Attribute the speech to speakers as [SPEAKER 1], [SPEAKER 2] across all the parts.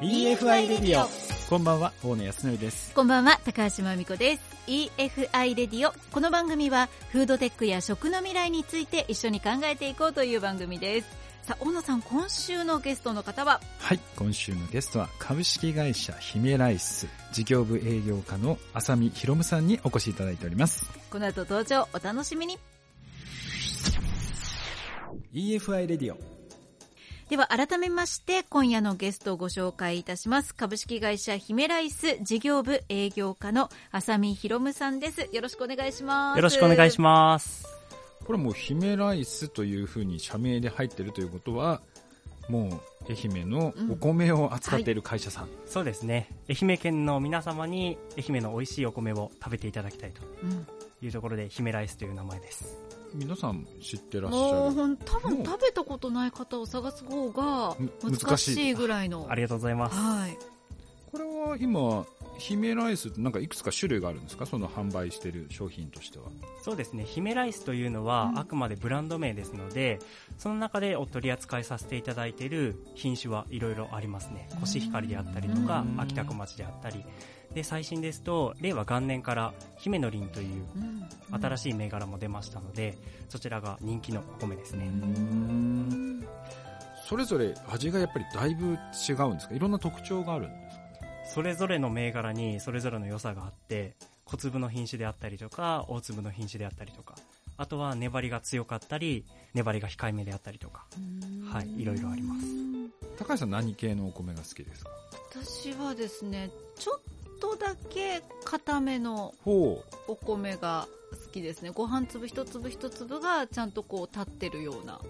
[SPEAKER 1] EFI レディオこんばんは大野康則です。
[SPEAKER 2] こんばんは高橋真美子です。EFI レディオこの番組はフードテックや食の未来について一緒に考えていこうという番組です。さあ大野さん今週のゲストの方は？
[SPEAKER 1] はい今週のゲストは株式会社姫ライス。事業部営業課の浅見博夢さんにお越しいただいております。
[SPEAKER 2] この後登場お楽しみに。
[SPEAKER 1] EFI レディオ
[SPEAKER 2] では改めまして今夜のゲストをご紹介いたします。株式会社姫ライス事業部営業課の浅見博夢さんです。よろしくお願いします。
[SPEAKER 3] よろしくお願いします。
[SPEAKER 1] これもう姫ライスというふうに社名で入ってるということはもう愛媛のお米を扱っている会社さん、うんはい、
[SPEAKER 3] そうですね。愛媛県の皆様に愛媛の美味しいお米を食べていただきたいというところで、姫ライスという名前です
[SPEAKER 1] 皆さん知ってらっしゃる？
[SPEAKER 2] もう多分食べたことない方を探す方が難しい。ぐらいの。
[SPEAKER 3] ありがとうございます、はい、
[SPEAKER 1] これは今姫ライスってなんかいくつか種類があるんですか？その販売している商品としては。
[SPEAKER 3] そうですね。姫ライスというのは、あくまでブランド名ですのでその中でお取り扱いさせていただいている品種はいろいろありますね。コシヒカリであったりとか秋田小町であったりで最新ですと令和元年から姫の凛という新しい銘柄も出ましたのでそちらが人気のお米ですね。
[SPEAKER 1] それぞれ味がやっぱりだいぶ違うんですか？いろんな特徴があるんですか？
[SPEAKER 3] それぞれの銘柄にそれぞれの良さがあって小粒の品種であったりとか大粒の品種であったりとかあとは粘りが強かったり粘りが控えめであったりとかはいいろいろあります。
[SPEAKER 1] 高橋さん何系のお米が好きですか？
[SPEAKER 2] 私はですねちょっとだけ固めのお米が好きですね。ご飯粒一粒一粒がちゃんとこう立ってるような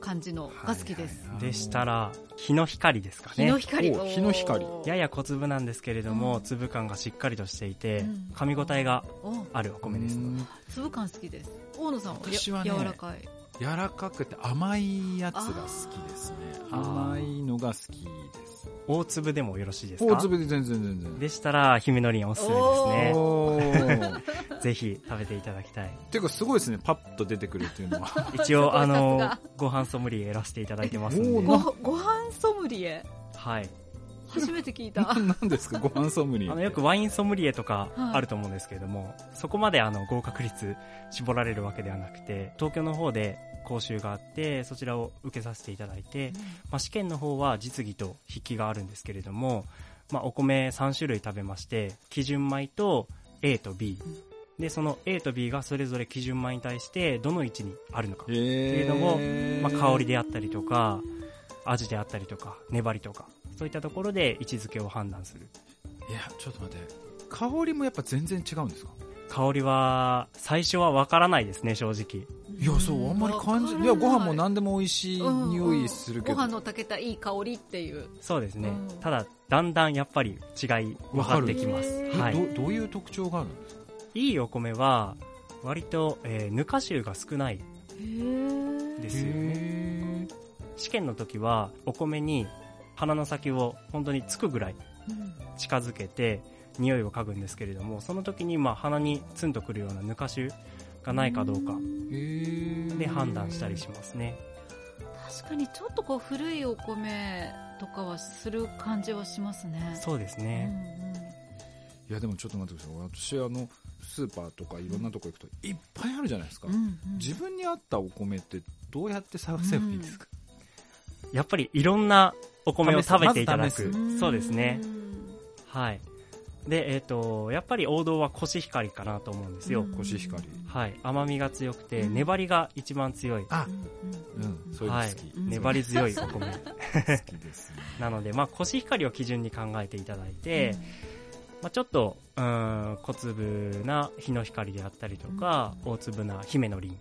[SPEAKER 2] 感じのが好きです、
[SPEAKER 3] はい。はい、でしたら日の光ですかね。
[SPEAKER 2] 日の光。
[SPEAKER 1] 日の光。
[SPEAKER 3] やや小粒なんですけれども、うん、粒感がしっかりとしていて、うん、噛み応えがあるお米です
[SPEAKER 2] 粒感好きです。大野さんは、ね、柔らかい
[SPEAKER 1] 柔らかくて甘いやつが好きですね。甘いのが好きです。
[SPEAKER 3] 大粒でもよろしいですか？
[SPEAKER 1] 大粒で全然全然
[SPEAKER 3] でしたら姫のりんおすすめですね。ぜひ食べていただきたい。
[SPEAKER 1] っていうかすごいですね。パッと出てくるっていうのは。
[SPEAKER 3] 一応あのご飯ソムリエやらせていただいてますんで。
[SPEAKER 2] ごご飯ソムリエ？
[SPEAKER 3] はい。
[SPEAKER 2] 初めて聞いた。
[SPEAKER 1] 何ですか？ご飯ソムリエ。
[SPEAKER 3] あの、よくワインソムリエとかあると思うんですけれども、はい、そこまであの、合格率絞られるわけではなくて、東京の方で講習があって、そちらを受けさせていただいて、うん、まあ、試験の方は実技と筆記があるんですけれども、まあ、お米3種類食べまして、基準米と A と B、で、その A と B がそれぞれ基準米に対してどの位置にあるのか。っていうのも、まあ、香りであったりとか、味であったりとか、粘りとか、そういったところで位置づけを判断する。
[SPEAKER 1] いやちょっと待って。香りもやっぱ全然違うんですか？
[SPEAKER 3] 香りは最初はわからないですね正直。
[SPEAKER 1] いやそうあんまり感じい。やご飯も何でも美味しい匂いするけど、
[SPEAKER 2] ご飯の炊けたいい香りっていう。
[SPEAKER 3] そうですね、うん、ただだんだんやっぱり違い分かってきます、
[SPEAKER 1] はい、どどういう特徴があるんですか？
[SPEAKER 3] いいお米は割と、えー、ぬか臭が少ないですよね。試験の時はお米に鼻の先を本当につくぐらい近づけて匂いを嗅ぐんですけれどもその時にまあ鼻にツンとくるようなぬか臭がないかどうかで判断したりしますね。
[SPEAKER 2] 確かにちょっとこう古いお米とかはする感じはしますね。
[SPEAKER 3] そうですね、
[SPEAKER 1] うんうん、いやでもちょっと待ってください。私あのスーパーとかいろんなとこ行くといっぱいあるじゃないですか、うんうん、自分に合ったお米ってどうやって探せばいいですか、
[SPEAKER 3] うん、やっぱりいろんなお米を食べていただく。そうですね。はい。で、えっ、ー、と、やっぱり王道はコシヒカリかなと思うんですよ。
[SPEAKER 1] コシヒカリ。
[SPEAKER 3] はい。甘みが強くて、粘りが一番強い。
[SPEAKER 1] あ、うん、そういうはい。
[SPEAKER 3] 粘り強いお米。
[SPEAKER 1] 好きですね。
[SPEAKER 3] なので、まあ、コシヒカリを基準に考えていただいて、まあ、ちょっと、うん、小粒な日の光であったりとか、大粒な姫の輪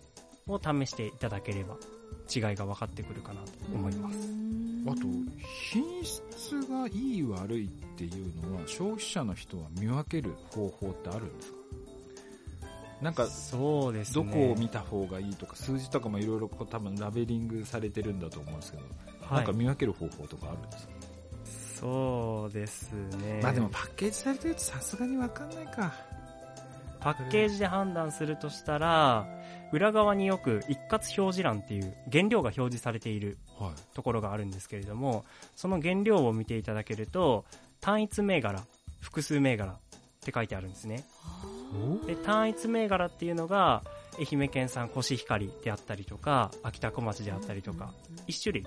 [SPEAKER 3] を試していただければ、違いが分かってくるかなと思います。
[SPEAKER 1] あと、品質がいい悪いっていうのは消費者の人は見分ける方法ってあるんですか？なんか、
[SPEAKER 3] そうです、
[SPEAKER 1] ね、どこを見た方がいいとか、数字とかもいろいろ多分ラベリングされてるんだと思うんですけど、はい、なんか見分ける方法とかあるんですか？
[SPEAKER 3] そうですね。
[SPEAKER 1] まあでもパッケージされてるとさすがにわかんないか。
[SPEAKER 3] パッケージで判断するとしたら、裏側によく一括表示欄っていう原料が表示されているところがあるんですけれども、その原料を見ていただけると、単一銘柄、複数銘柄って書いてあるんですね。で単一銘柄っていうのが、愛媛県産コシヒカリであったりとか、秋田小町であったりとか、1種類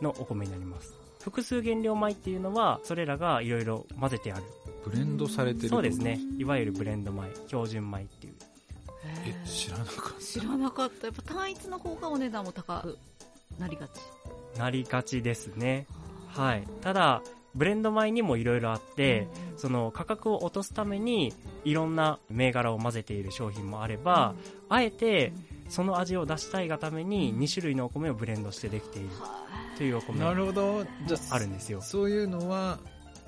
[SPEAKER 3] のお米になります。複数原料米っていうのは、それらがいろいろ混ぜてある。
[SPEAKER 1] ブレンドされてる
[SPEAKER 3] そうですね。いわゆるブレンド米、標準米っていう。
[SPEAKER 1] え、知らなかった。
[SPEAKER 2] 知らなかった。やっぱ単一の方がお値段も高くなりがち。
[SPEAKER 3] なりがちですね。はい。ただ、ブレンド米にもいろいろあって、うん、その価格を落とすためにいろんな銘柄を混ぜている商品もあれば、うん、あえてその味を出したいがために2種類のお米をブレンドしてできているというお米なるほど。じゃあるんですよ。
[SPEAKER 1] そういうのは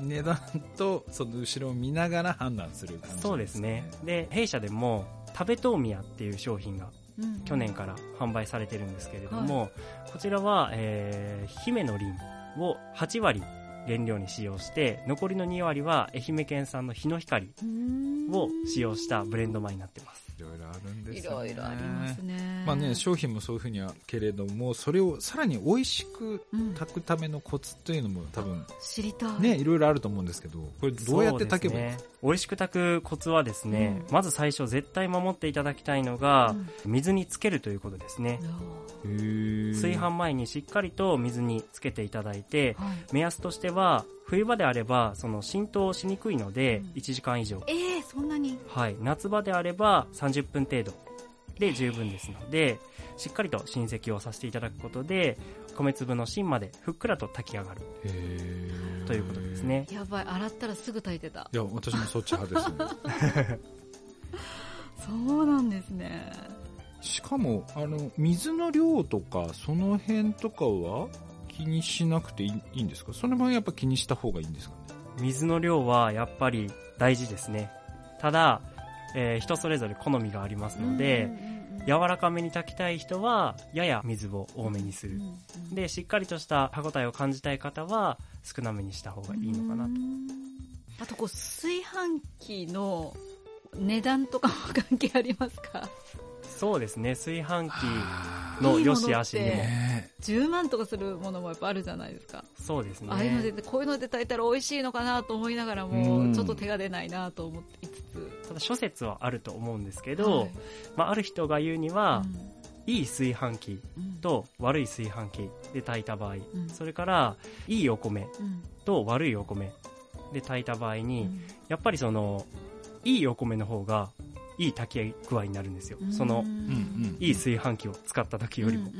[SPEAKER 1] 値段とその後ろを見ながら判断する感じ、ね、
[SPEAKER 3] そうですね。で弊社でも食べとうみやっていう商品が去年から販売されてるんですけれども、はい、こちらは、えー、姫の輪を8割原料に使用して残りの2割は愛媛県産の日の光を使用したブレンド米になってます
[SPEAKER 1] いろいろあるんですね。
[SPEAKER 2] いろいろありますね。
[SPEAKER 1] まあね、商品もそういうふうにはけれども、それをさらに美味しく炊くためのコツというのも多分、
[SPEAKER 2] 知りたい。
[SPEAKER 1] ね、いろいろあると思うんですけど、これどうやって炊けばいい？ですか、
[SPEAKER 3] ね、美味しく炊くコツはですね、うん、まず最初絶対守っていただきたいのが、うん、水につけるということですね。炊飯前にしっかりと水につけていただいて、はい、目安としては、冬場であればその浸透しにくいので1時間以上、うん、
[SPEAKER 2] えー、そんなに？
[SPEAKER 3] はい。夏場であれば30分程度で十分ですのでしっかりと浸積をさせていただくことで米粒の芯までふっくらと炊き上がる。ということですね。
[SPEAKER 2] やばい。洗ったらすぐ炊いてた。
[SPEAKER 1] いや私もそっち派ですね。
[SPEAKER 2] そうなんですね。
[SPEAKER 1] しかもあの水の量とかその辺とかは気にしなくていいんですか？それもやっぱ気にした方がいいんですかね？
[SPEAKER 3] 水の量はやっぱり大事ですね。ただ、えー、人それぞれ好みがありますので、柔らかめに炊きたい人は、やや水を多めにする。で、しっかりとした歯応えを感じたい方は、少なめにした方がいいのかなと。
[SPEAKER 2] あと、こう、炊飯器の値段とかも関係ありますか？
[SPEAKER 3] そうですね。炊飯器の良し悪しにも。
[SPEAKER 2] 10万とかするものもやっぱあるじゃないですか。
[SPEAKER 3] そうですね。
[SPEAKER 2] ああいうのでこういうので炊いたら美味しいのかなと思いながらもちょっと手が出ないなと思っていつつ。
[SPEAKER 3] ただ諸説はあると思うんですけど、はい、まあ、ある人が言うには、うん、いい炊飯器と悪い炊飯器で炊いた場合、うん、それからいいお米と悪いお米で炊いた場合に、うん、やっぱりそのいいお米の方がいい炊き具合になるんですよ。その、いい炊飯器を使った時よりも。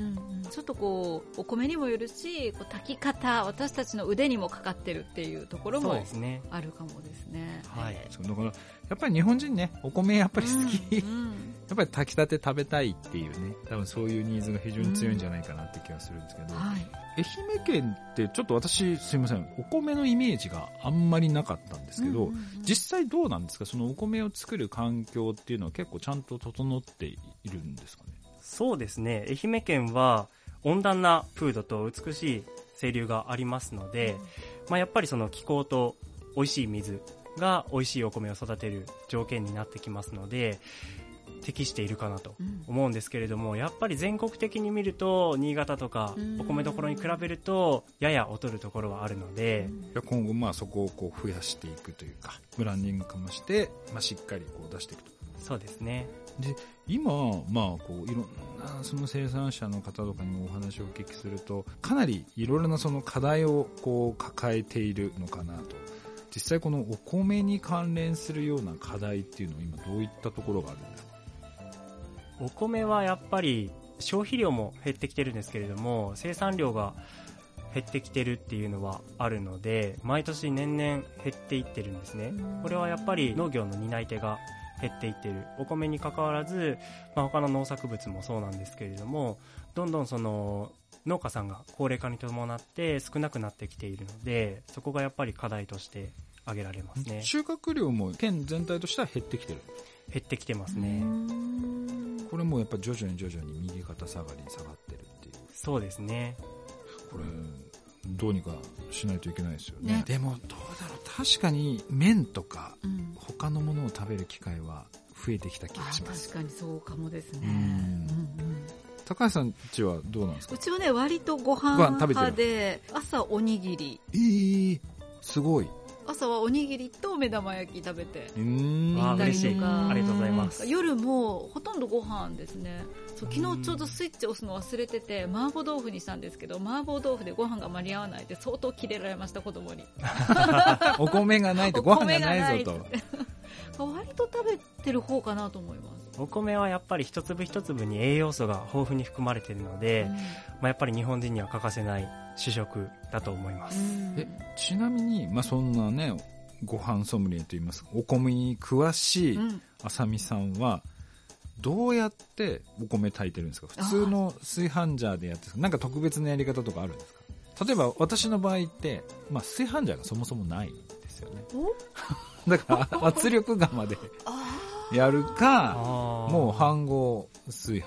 [SPEAKER 2] ちょっとこう、お米にもよるし、こう炊き方、私たちの腕にもかかってるっていうところもあるかもですね。
[SPEAKER 3] すねはい。
[SPEAKER 1] そうだから、やっぱり日本人ね、お米やっぱり好き。うんうん、やっぱり炊きたて食べたいっていうね、多分そういうニーズが非常に強いんじゃないかなって気がするんですけど、うんはい、愛媛県ってちょっと私すいません、お米のイメージがあんまりなかったんですけど、うんうんうん、実際どうなんですか？そのお米を作る環境っていうのは結構ちゃんと整っているんですかね？
[SPEAKER 3] そうですね。愛媛県は温暖な風土と美しい清流がありますので、うん、まあやっぱりその気候と美味しい水が美味しいお米を育てる条件になってきますので、適しているかなと思うんですけれども、うん、やっぱり全国的に見ると新潟とかお米どころに比べるとやや劣るところはあるので、
[SPEAKER 1] うん、今後まあそこをこう増やしていくというかブランディング化もして、まあ、しっかりこう出していくと。
[SPEAKER 3] そうですね。
[SPEAKER 1] で今、まあ、こういろんなその生産者の方とかにもお話をお聞きするとかなりいろいろなその課題をこう抱えているのかなと。実際このお米に関連するような課題っていうのは今どういったところがあるんですか？
[SPEAKER 3] お米はやっぱり消費量も減ってきてるんですけれども生産量が減ってきてるっていうのはあるので毎年年々減っていってるんですね。これはやっぱり農業の担い手が減っていってる。お米にかかわらず、まあ、他の農作物もそうなんですけれどもどんどんその農家さんが高齢化に伴って少なくなってきているのでそこがやっぱり課題として挙げられますね。
[SPEAKER 1] 収穫量も県全体としては減ってきてる。
[SPEAKER 3] 減ってきてますね
[SPEAKER 1] これもやっぱ徐々に徐々に右肩下がりに下がってるっていう。
[SPEAKER 3] そうですね。
[SPEAKER 1] これどうにかしないといけないですよね、ね、でもどうだろう。確かに麺とか他のものを食べる機会は増えてきた気がします。
[SPEAKER 2] 確かにそうかもですね、うん。うん
[SPEAKER 1] 高橋さんちはどうなんですか？
[SPEAKER 2] うちはね割とご飯派で朝おにぎり。
[SPEAKER 1] えー、すごい
[SPEAKER 2] 朝はおにぎりと目玉焼き食べて
[SPEAKER 3] 行ったりとかありがとうございます。
[SPEAKER 2] 夜もほとんどご飯ですね。そう昨日ちょうどスイッチ押すの忘れてて麻婆豆腐にしたんですけど麻婆豆腐でご飯が間に合わないで相当キレられました子供に。
[SPEAKER 1] お米がないとご飯がないぞと。
[SPEAKER 2] 割と食べてる方かなと思います
[SPEAKER 3] お米はやっぱり一粒一粒に栄養素が豊富に含まれているので、うん、まあ、やっぱり日本人には欠かせない主食だと思います、
[SPEAKER 1] えちなみに、まあ、そんなねご飯ソムリエといいますかお米に詳しいあさみさんは、どうやってお米炊いてるんですか？普通の炊飯ジャーでやってなんか特別なやり方とかあるんですか？例えば私の場合って、まあ、炊飯ジャーがそもそもないんですよね。だから圧力釜でやるかもう飯合炊飯。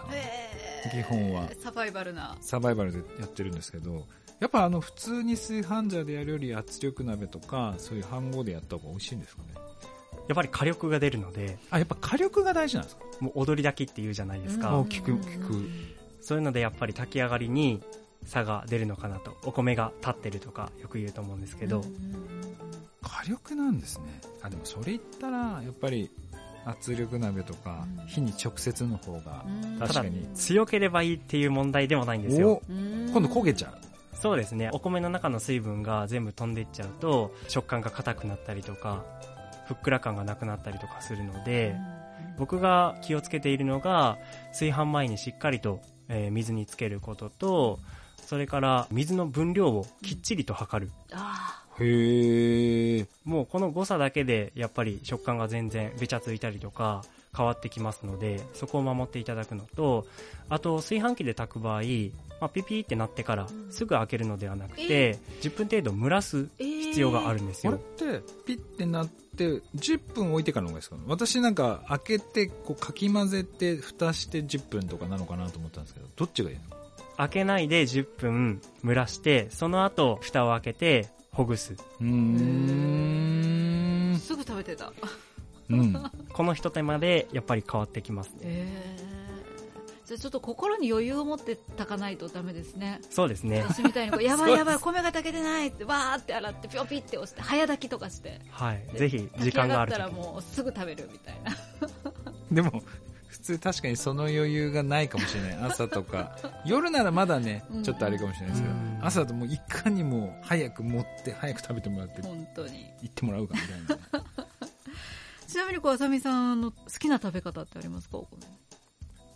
[SPEAKER 1] 基本は。
[SPEAKER 2] サバイバルな。
[SPEAKER 1] サバイバルでやってるんですけどやっぱあの普通に炊飯ジャーでやるより圧力鍋とかそういう飯合でやった方が美味しいんですかね。
[SPEAKER 3] やっぱり火力が出るので。
[SPEAKER 1] あやっぱ火力が大事なんですか？
[SPEAKER 3] もう踊り炊きって言うじゃないですか。
[SPEAKER 1] 聞く聞く。
[SPEAKER 3] そういうのでやっぱり炊き上がりに差が出るのかなと。お米が立ってるとかよく言うと思うんですけど。
[SPEAKER 1] 火力なんですね。あでもそれ言ったらやっぱり圧力鍋とか火に直接の方が確かに。
[SPEAKER 3] 強ければいいっていう問題ではないんですよ。
[SPEAKER 1] 今度焦げちゃう。
[SPEAKER 3] そうですね。お米の中の水分が全部飛んでいっちゃうと食感が硬くなったりとかふっくら感がなくなったりとかするので、僕が気をつけているのが炊飯前にしっかりと、えー、水につけることとそれから水の分量をきっちりと測る、
[SPEAKER 1] へえ
[SPEAKER 3] もうこの誤差だけでやっぱり食感が全然べちゃついたりとか変わってきますのでそこを守っていただくのとあと炊飯器で炊く場合、まあ、ピピってなってからすぐ開けるのではなくて、10分程度蒸らす必要があるんですよ、
[SPEAKER 1] えー、れってピッてなって10分置いてからの方がいいですか？私なんか開けてこうかき混ぜて蓋して10分とかなのかなと思ったんですけどどっちがいいの？
[SPEAKER 3] 開けないで10分蒸らしてその後蓋を開けてほぐす
[SPEAKER 2] うんすぐ食べてた
[SPEAKER 3] うん、このひと手間でやっぱり変わってきますね。
[SPEAKER 2] えー、じゃあちょっと心に余裕を持って炊かないとダメですね。
[SPEAKER 3] そうですね。
[SPEAKER 2] 私みたいに やばいやばい米が炊けてないってわーって洗ってぴょぴって押して早炊きとかして。
[SPEAKER 3] はい。ぜひ時間がある
[SPEAKER 2] たらもうすぐ食べるみたいな。
[SPEAKER 1] でも普通確かにその余裕がないかもしれない。朝とか。夜ならまだねちょっとあれかもしれないですけど、朝だともういかにも早く持って早く食べてもらって
[SPEAKER 2] 本当に。
[SPEAKER 1] 行ってもらうかみたいな、
[SPEAKER 2] ちなみにこうあさみさんの好きな食べ方ってありますか？お米。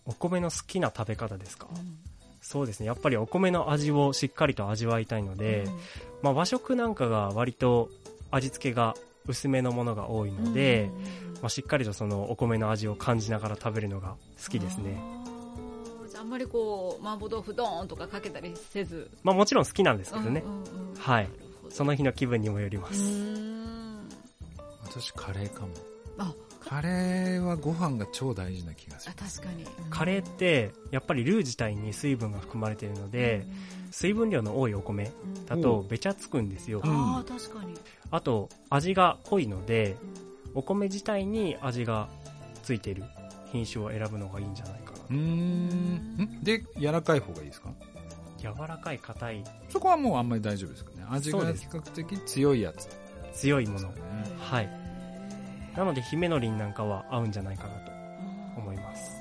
[SPEAKER 3] お米の好きな食べ方ですか、うん、そうですね。やっぱりお米の味をしっかりと味わいたいので、うん、まあ、和食なんかが割と味付けが薄めのものが多いので、うん、まあ、しっかりとそのお米の味を感じながら食べるのが好きですね。
[SPEAKER 2] じゃあんまりこう麻婆豆腐ドーンとかかけたりせず。
[SPEAKER 3] まあもちろん好きなんですけどね、はい。その日の気分にもよります。
[SPEAKER 1] 私カレーかも。カレーはご飯が超大事な気がす。る
[SPEAKER 2] 確かに、
[SPEAKER 3] カレーってやっぱりルー自体に水分が含まれているので、水分量の多いお米だとべちゃつくんですよ、
[SPEAKER 2] あ確かに。
[SPEAKER 3] あと味が濃いので、お米自体に味がついている品種を選ぶのがいいんじゃないかな。
[SPEAKER 1] うん。で柔らかい方がいいですか？
[SPEAKER 3] 柔らかい硬い。
[SPEAKER 1] そこはもうあんまり大丈夫ですかね。味が比較的強いやつ。
[SPEAKER 3] 強いもの、ね、はい。なので姫のりんなんかは合うんじゃないかなと思います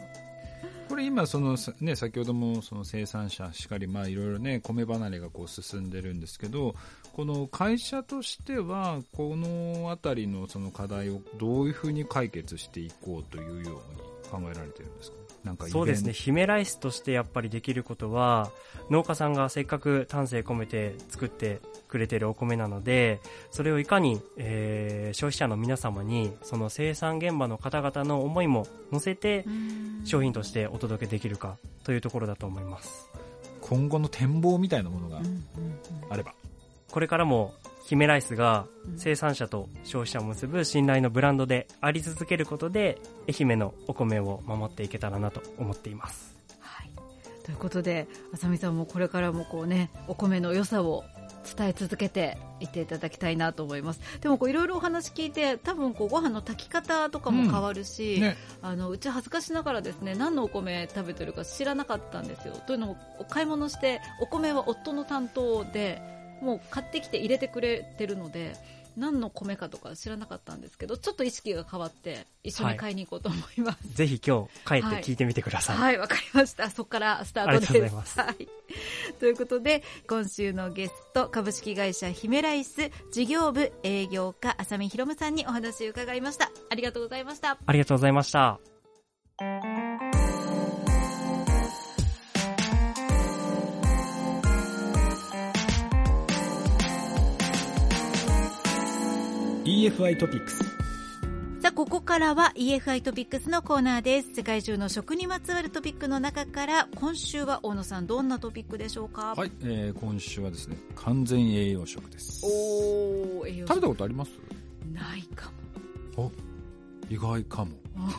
[SPEAKER 1] これ今その、ね、先ほどもその生産者しかり、まあ、いろいろね米離れがこう進んでるんですけどこの会社としてはこの辺りのその課題をどういうふうに解決していこうというように考えられてるんですか？
[SPEAKER 3] なんかそうですね。姫ライスとしてやっぱりできることは農家さんがせっかく丹精込めて作ってくれてるお米なのでそれをいかに、えー、消費者の皆様にその生産現場の方々の思いも乗せて商品としてお届けできるかというところだと思います。
[SPEAKER 1] 今後の展望みたいなものがあれば、
[SPEAKER 3] これからも姫ライスが生産者と消費者を結ぶ信頼のブランドであり続けることで愛媛のお米を守っていけたらなと思っています。
[SPEAKER 2] はい、ということであさみさんもこれからもこうねお米の良さを伝え続けていっていただきたいなと思います。でもいろいろお話聞いて多分こうご飯の炊き方とかも変わるし、うん。ね、あのうち恥ずかしながらですね何のお米食べてるか知らなかったんですよ。というのもお買い物してお米は夫の担当でもう買ってきて入れてくれてるので何の米かとか知らなかったんですけどちょっと意識が変わって一緒に買いに行こうと思います、はい、
[SPEAKER 3] ぜひ今日帰って聞いてみてください。
[SPEAKER 2] はいわ、はい、かりました。そこからスタートです。ありがとうございます、はい、ということで今週のゲスト株式会社ヒメライス事業部営業課浅見博夢さんにお話を伺いました。ありがとうございました。
[SPEAKER 3] ありがとうございました
[SPEAKER 1] EFI トピックス
[SPEAKER 2] さあここからは EFI トピックスのコーナーです。世界中の食にまつわるトピックの中から今週は大野さんどんなトピックでしょうか？
[SPEAKER 1] はい、えー、今週はですね完全栄養食です。お栄養食べたことあります？
[SPEAKER 2] ないかも。
[SPEAKER 1] お意外かも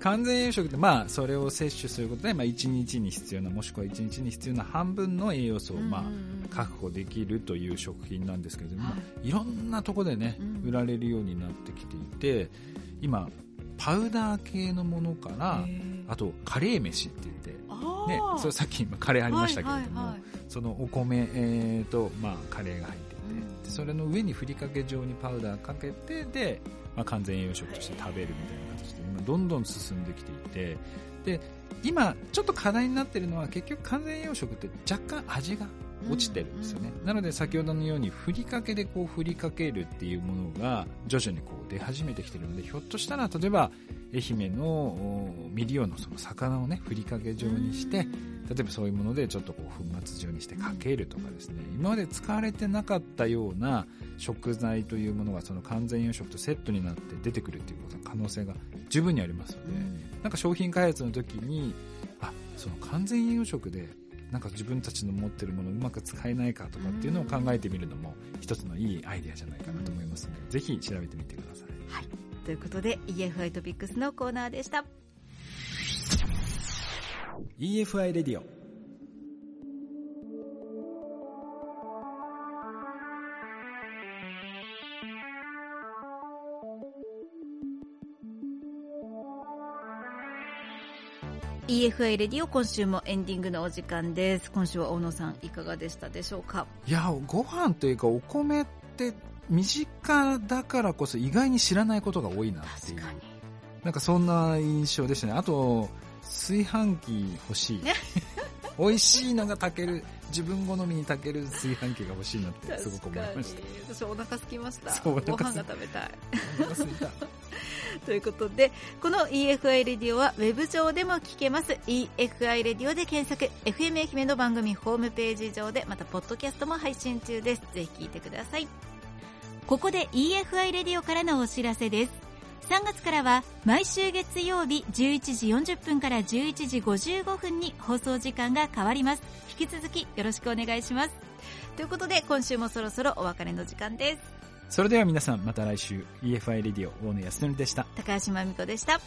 [SPEAKER 1] 完全栄養食って、まあ、それを摂取することで、まあ、1日に必要なもしくは1日に必要な半分の栄養素を、まあ、確保できるという食品なんですけれども、はい、いろんなところでね、売られるようになってきていて今パウダー系のものからあとカレー飯って言ってね、それさっき今カレーありましたけれども、はいはいはい、そのお米、えーとまあ、カレーが入っていて、それの上にふりかけ状にパウダーかけてで、まあ、完全栄養食として食べるみたいなどんどん進んできていてで今ちょっと課題になっているのは結局完全栄養食って若干味が落ちてるんですよね、なので先ほどのようにふりかけでこう振りかけるっていうものが徐々にこう出始めてきてるのでひょっとしたら例えば愛媛の未利用のその魚をねふりかけ状にして例えばそういうものでちょっとこう粉末状にしてかけるとかですね今まで使われてなかったような食材というものがその完全栄養食とセットになって出てくるっていうことの可能性が十分にありますので、なんか商品開発の時にあその完全栄養食でなんか自分たちの持ってるものをうまく使えないかとかっていうのを考えてみるのも一つのいいアイデアじゃないかなと思いますので、ぜひ調べてみてください。
[SPEAKER 2] はい。ということで EFI トピックスのコーナーでした。
[SPEAKER 1] EFI レディオ
[SPEAKER 2] EFI レディオ今週もエンディングのお時間です。今週は大野さんいかがでしたでしょうか？
[SPEAKER 1] いやご飯というかお米って身近だからこそ意外に知らないことが多いなっていう。なんかそんな印象でしたね。あと炊飯器欲しい。美味しいのが炊ける。自分好みに炊ける。炊飯器が欲しいなってすごく思いました。
[SPEAKER 2] 私お腹空きました。ご飯が食べたい。
[SPEAKER 1] お腹空いた。
[SPEAKER 2] ということでこの EFI レディオはウェブ上でも聞けます。EFI レディオで検索。FM 愛媛の番組ホームページ上でまたポッドキャストも配信中です。ぜひ聞いてください。ここで EFI レディオからのお知らせです3月からは毎週月曜日11時40分から11時55分に放送時間が変わります。引き続きよろしくお願いします。ということで今週もそろそろお別れの時間です。
[SPEAKER 1] それでは皆さんまた来週。EFI レディオ大野康則でした。
[SPEAKER 2] 高橋真美子でした